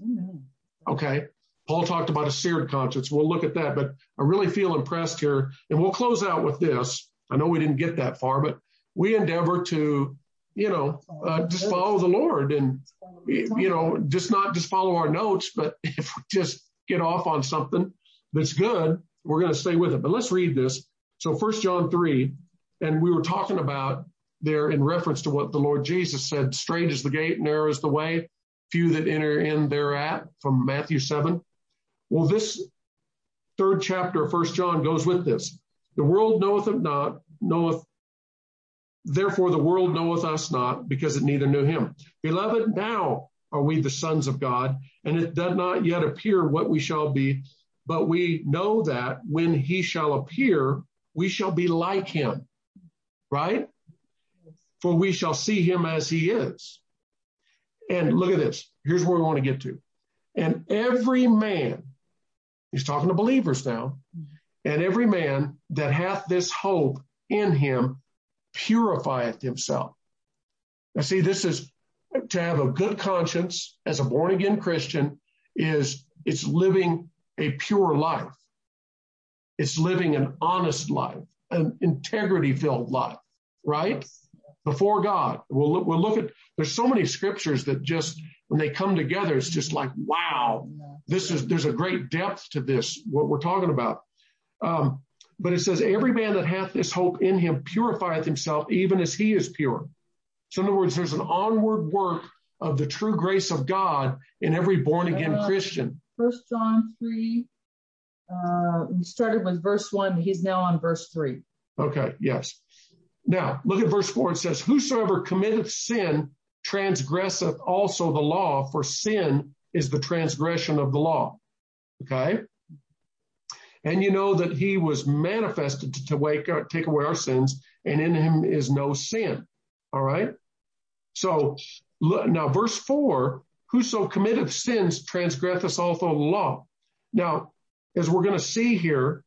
Okay. Paul talked about a seared conscience. We'll look at that, but I really feel impressed here. And we'll close out with this. I know we didn't get that far, but we endeavor to, you know, uh, just follow the Lord and, you know, just not just follow our notes, but <laughs> if we just get off on something that's good, we're going to stay with it. But let's read this. So first John 3, and we were talking about there in reference to what the Lord Jesus said, straight is the gate, narrow is the way, few that enter in thereat from Matthew 7. Well, this third chapter of First John goes with this. The world knoweth it not, knoweth, therefore the world knoweth us not, because it neither knew him. Beloved, now are we the sons of God, and it does not yet appear what we shall be, but we know that when he shall appear, we shall be like him, right? For we shall see him as he is. And look at this. Here's where we want to get to. And every man, he's talking to believers now, and every man that hath this hope in him purifieth himself. Now, see, this is to have a good conscience as a born again Christian is it's living a pure life. It's living an honest life, an integrity filled life, right? Before God. We'll look, we'll look at, there's so many scriptures that just, when they come together, it's just like, wow, this is, there's a great depth to this, what we're talking about. Um, but it says, every man that hath this hope in him purifieth himself, even as he is pure. So in other words, there's an onward work of the true grace of God in every born again uh, Christian. First John 3, uh, we started with verse 1. He's now on verse 3. Okay, yes. Now, look at verse 4. It says, Whosoever committeth sin transgresseth also the law, for sin is the transgression of the law. Okay? And you know that he was manifested to wake, take away our sins, and in him is no sin. All right? So now, verse 4 Whoso committeth sins transgresseth also the law. Now, as we're going to see here,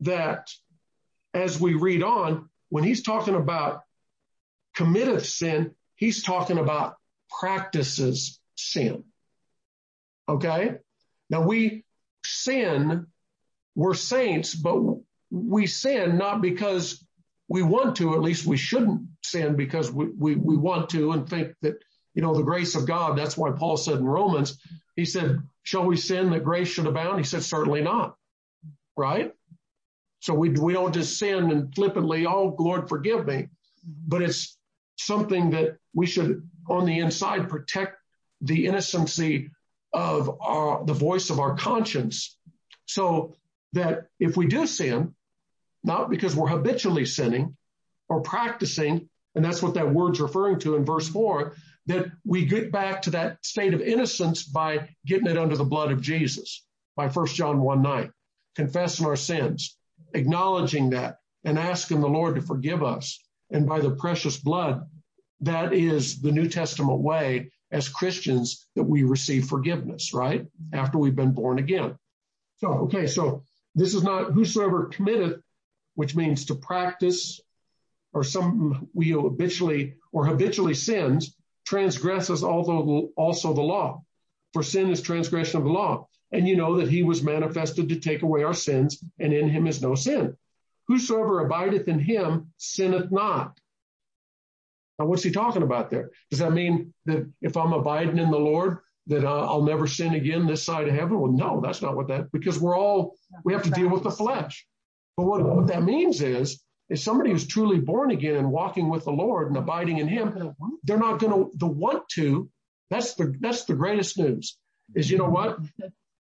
that as we read on, when he's talking about committeth sin, he's talking about practices sin. Okay? Now we sin, we're saints, but we sin not because we want to, at least we shouldn't sin because we, we, we want to and think that you know, the grace of God. That's why Paul said in Romans, he said, shall we sin that grace should abound? He said, certainly not. Right? So we, we don't just sin and flippantly, oh, Lord, forgive me. But it's something that we should on the inside protect the innocency of our, the voice of our conscience so that if we do sin, not because we're habitually sinning or practicing, and that's what that word's referring to in verse four, that we get back to that state of innocence by getting it under the blood of Jesus, by 1 John 1 9, confessing our sins, acknowledging that, and asking the Lord to forgive us. And by the precious blood, that is the New Testament way as Christians that we receive forgiveness, right? After we've been born again. So, okay, so this is not whosoever committeth, which means to practice or some we habitually or habitually sins transgresses also the law. For sin is transgression of the law. And you know that he was manifested to take away our sins, and in him is no sin. Whosoever abideth in him sinneth not. Now, what's he talking about there? Does that mean that if I'm abiding in the Lord, that uh, I'll never sin again this side of heaven? Well, no, that's not what that, because we're all, we have to deal with the flesh. But what, what that means is is somebody who's truly born again and walking with the Lord and abiding in Him, they're not going to the want to. That's the that's the greatest news. Is you know what?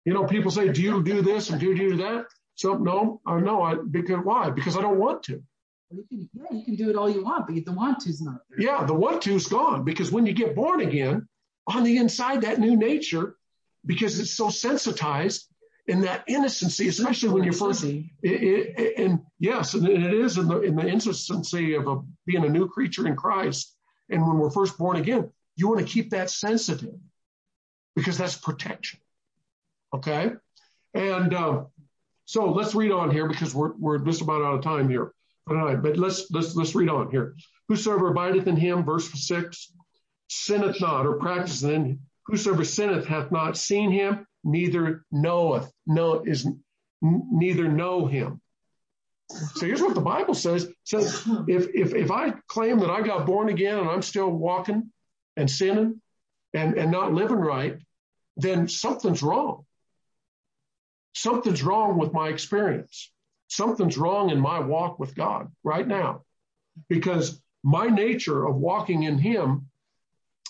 You know, people say, "Do you do this and do you do that?" So no, I no, I because why? Because I don't want to. You can, yeah, you can do it all you want, but the want to's not there. Yeah, the want to's gone because when you get born again, on the inside, that new nature, because it's so sensitized, in that innocency, especially when you're first, it, it, and yes, and it is in the, in the innocency of a, being a new creature in Christ. And when we're first born again, you want to keep that sensitive because that's protection. Okay. And um, so let's read on here because we're, we're just about out of time here. All right, but let's let's let's read on here. Whosoever abideth in him, verse six, sinneth not or practiceth him. Whosoever sinneth hath not seen him, neither knoweth, no is neither know him. So here's what the Bible says. It says if if if I claim that I got born again and I'm still walking and sinning and, and not living right, then something's wrong. Something's wrong with my experience. Something's wrong in my walk with God right now. Because my nature of walking in Him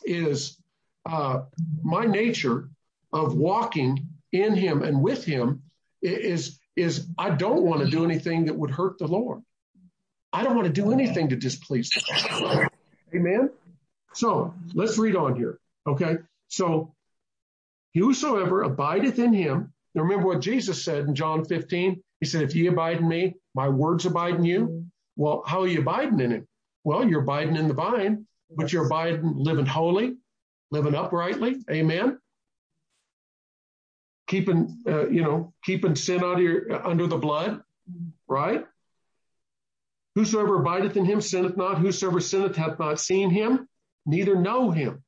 is uh, my nature of walking in Him and with Him is is I don't want to do anything that would hurt the Lord. I don't want to do anything to displease. Amen. So let's read on here. Okay. So whosoever abideth in him, remember what Jesus said in John 15. He said, if ye abide in me, my words abide in you. Well, how are you abiding in him? Well, you're abiding in the vine, but you're abiding, living holy, living uprightly. Amen keeping, uh, you know, keeping sin out of your, uh, under the blood, right? Whosoever abideth in him sinneth not. Whosoever sinneth hath not seen him, neither know him.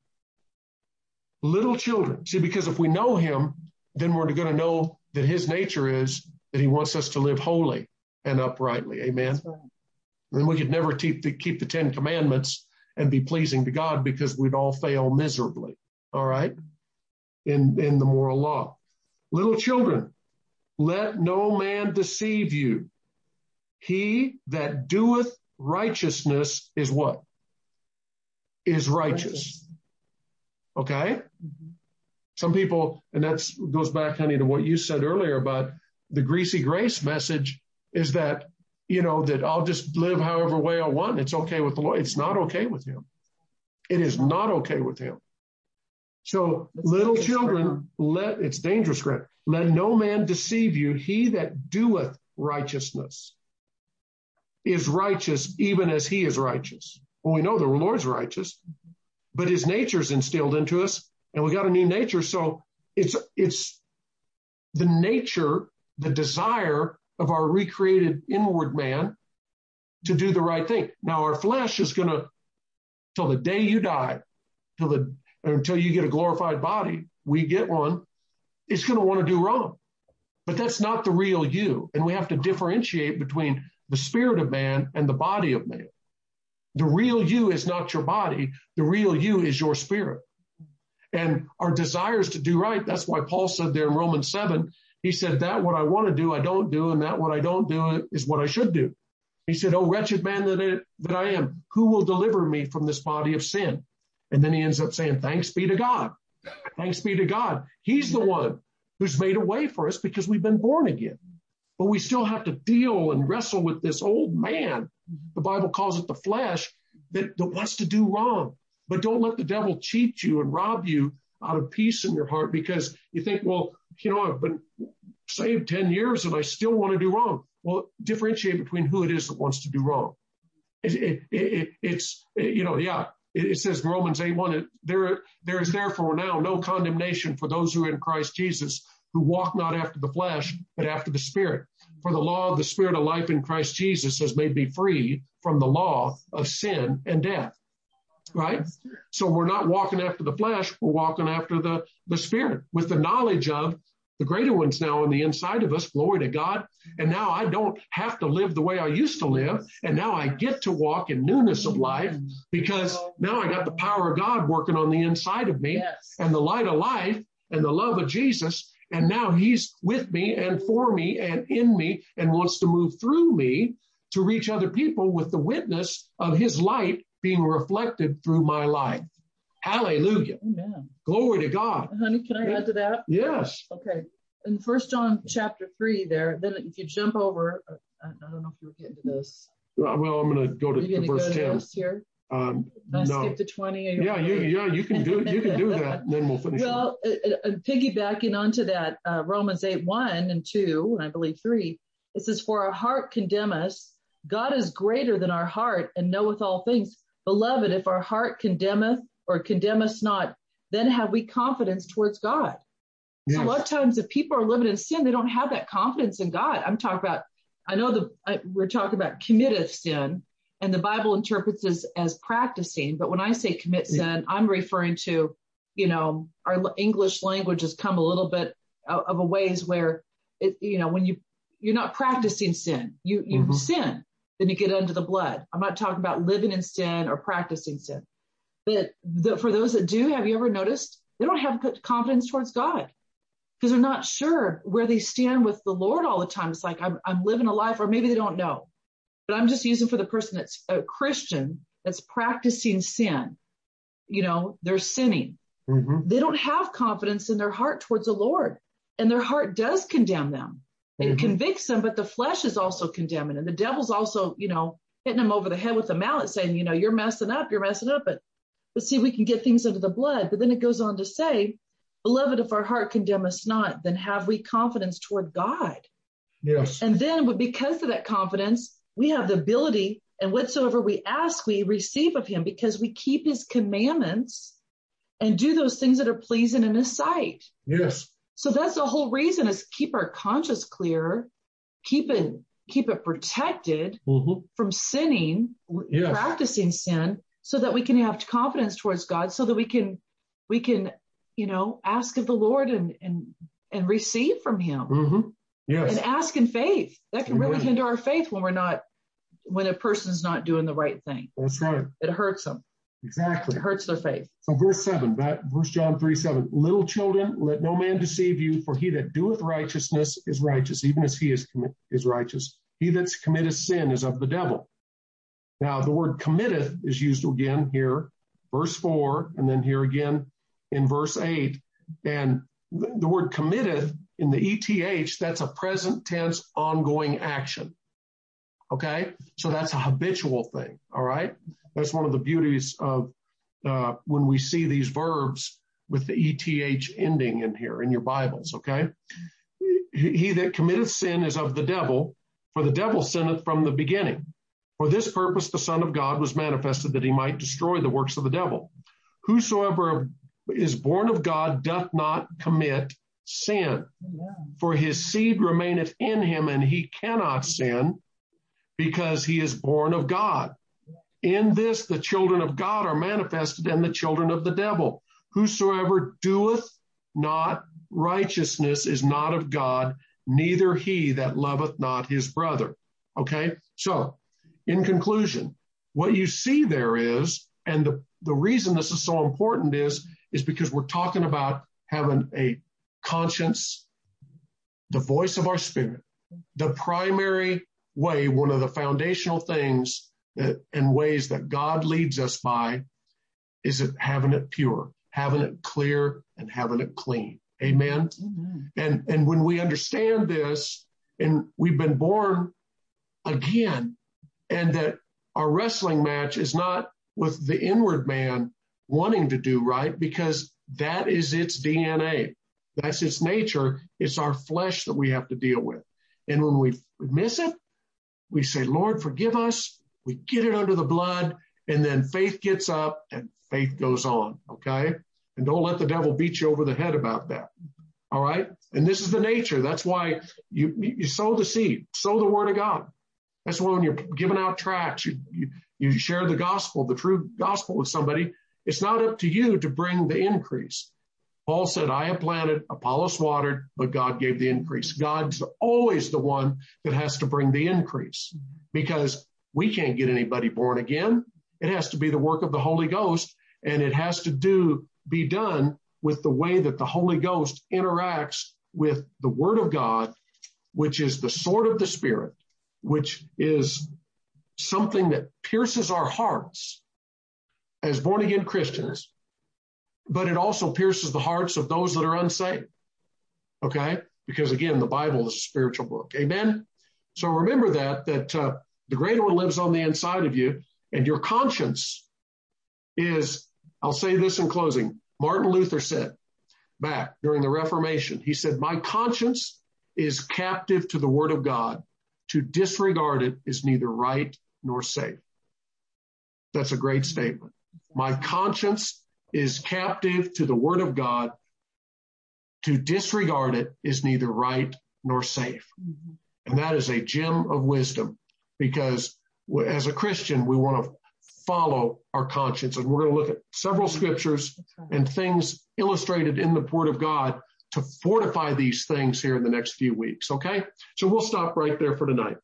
Little children. See, because if we know him, then we're going to know that his nature is that he wants us to live holy and uprightly. Amen. Right. And we could never keep the, keep the Ten Commandments and be pleasing to God because we'd all fail miserably. All right. In, in the moral law. Little children, let no man deceive you. He that doeth righteousness is what? Is righteous. Okay? Mm-hmm. Some people, and that goes back, honey, to what you said earlier about the greasy grace message is that, you know, that I'll just live however way I want. It's okay with the Lord. It's not okay with him. It is not okay with him. So That's little children, let it's dangerous ground. Let no man deceive you. He that doeth righteousness is righteous, even as he is righteous. Well, we know the Lord's righteous, but his nature is instilled into us, and we got a new nature. So it's it's the nature, the desire of our recreated inward man to do the right thing. Now our flesh is gonna till the day you die, till the until you get a glorified body, we get one, it's going to want to do wrong. But that's not the real you. And we have to differentiate between the spirit of man and the body of man. The real you is not your body. The real you is your spirit. And our desires to do right. That's why Paul said there in Romans 7, he said, that what I want to do, I don't do. And that what I don't do is what I should do. He said, Oh, wretched man that I, am, who will deliver me from this body of sin? And then he ends up saying, thanks be to God. Thanks be to God. He's the one who's made a way for us because we've been born again. But we still have to deal and wrestle with this old man. The Bible calls it the flesh that, that wants to do wrong. But don't let the devil cheat you and rob you out of peace in your heart because you think, well, you know, I've been saved 10 years and I still want to do wrong. Well, differentiate between who it is that wants to do wrong. It, it, it, it's, you know, yeah, it says in Romans 8 1, there, there is therefore now no condemnation for those who are in Christ Jesus, who walk not after the flesh, but after the Spirit. For the law of the Spirit of life in Christ Jesus has made me free from the law of sin and death. Right? So we're not walking after the flesh, we're walking after the, the Spirit with the knowledge of the greater one's now on the inside of us. Glory to God. And now I don't have to live the way I used to live. And now I get to walk in newness of life because now I got the power of God working on the inside of me yes. and the light of life and the love of Jesus. And now he's with me and for me and in me and wants to move through me to reach other people with the witness of his light being reflected through my life. Hallelujah. Amen. Glory to God. Honey, can I add to that? Yes. Okay. In First John chapter three, there. Then if you jump over, uh, I don't know if you were getting to this. Well, I'm going to go to, to verse go ten. here? Um, no. skip to twenty? Yeah, you yeah you can do you can do that, and <laughs> then we'll finish. Well, uh, uh, piggybacking onto that, uh, Romans eight one and two, and I believe three, it says, "For our heart condemn us. God is greater than our heart, and knoweth all things. Beloved, if our heart condemneth or condemn us not, then have we confidence towards God. Yes. So a lot of times if people are living in sin, they don't have that confidence in God. I'm talking about, I know the, I, we're talking about committeth sin and the Bible interprets as, as practicing. But when I say commit sin, I'm referring to, you know, our English language has come a little bit of a ways where it, you know, when you, you're not practicing sin, you, you mm-hmm. sin, then you get under the blood. I'm not talking about living in sin or practicing sin. But the, for those that do, have you ever noticed they don't have confidence towards God because they're not sure where they stand with the Lord all the time. It's like I'm, I'm living a life, or maybe they don't know. But I'm just using for the person that's a Christian that's practicing sin. You know, they're sinning. Mm-hmm. They don't have confidence in their heart towards the Lord, and their heart does condemn them. It mm-hmm. convicts them, but the flesh is also condemning, and the devil's also, you know, hitting them over the head with a mallet, saying, you know, you're messing up, you're messing up. But but see, we can get things under the blood. But then it goes on to say, Beloved, if our heart condemn us not, then have we confidence toward God. Yes. And then because of that confidence, we have the ability and whatsoever we ask, we receive of him because we keep his commandments and do those things that are pleasing in his sight. Yes. So that's the whole reason is keep our conscience clear, keep it, keep it protected mm-hmm. from sinning, yes. practicing sin so that we can have confidence towards God so that we can, we can you know, ask of the Lord and and and receive from Him. Mm-hmm. Yes. And ask in faith. That can Amen. really hinder our faith when we're not when a person's not doing the right thing. That's right. It hurts them. Exactly. It hurts their faith. So verse seven, that verse John three seven. Little children, let no man deceive you, for he that doeth righteousness is righteous, even as he is is righteous. He that committeth sin is of the devil. Now the word committeth is used again here, verse four, and then here again in verse 8. And the word committeth in the ETH, that's a present tense ongoing action. Okay. So that's a habitual thing. All right. That's one of the beauties of uh, when we see these verbs with the ETH ending in here in your Bibles. Okay. He that committeth sin is of the devil, for the devil sinneth from the beginning. For this purpose, the Son of God was manifested that he might destroy the works of the devil. Whosoever is born of God doth not commit sin. For his seed remaineth in him, and he cannot sin because he is born of God. In this, the children of God are manifested, and the children of the devil. Whosoever doeth not righteousness is not of God, neither he that loveth not his brother. Okay. So in conclusion, what you see there is, and the, the reason this is so important is is because we're talking about having a conscience, the voice of our spirit, the primary way, one of the foundational things that, and ways that God leads us by is it having it pure, having it clear and having it clean. Amen. Mm-hmm. And, and when we understand this and we've been born again and that our wrestling match is not with the inward man, wanting to do right because that is its DNA. That's its nature. It's our flesh that we have to deal with. And when we miss it, we say, Lord, forgive us. We get it under the blood and then faith gets up and faith goes on. Okay. And don't let the devil beat you over the head about that. All right. And this is the nature. That's why you, you sow the seed, sow the word of God. That's why when you're giving out tracts, you, you, you share the gospel, the true gospel with somebody. It's not up to you to bring the increase. Paul said, I have planted, Apollos watered, but God gave the increase. God's always the one that has to bring the increase because we can't get anybody born again. It has to be the work of the Holy Ghost and it has to do, be done with the way that the Holy Ghost interacts with the Word of God, which is the sword of the Spirit, which is something that pierces our hearts as born again Christians, but it also pierces the hearts of those that are unsaved. Okay? Because again, the Bible is a spiritual book. Amen? So remember that, that uh, the greater one lives on the inside of you, and your conscience is, I'll say this in closing. Martin Luther said back during the Reformation, he said, My conscience is captive to the word of God. To disregard it is neither right nor safe. That's a great statement. My conscience is captive to the word of God. To disregard it is neither right nor safe. And that is a gem of wisdom because as a Christian, we want to follow our conscience. And we're going to look at several scriptures and things illustrated in the Word of God to fortify these things here in the next few weeks. Okay. So we'll stop right there for tonight.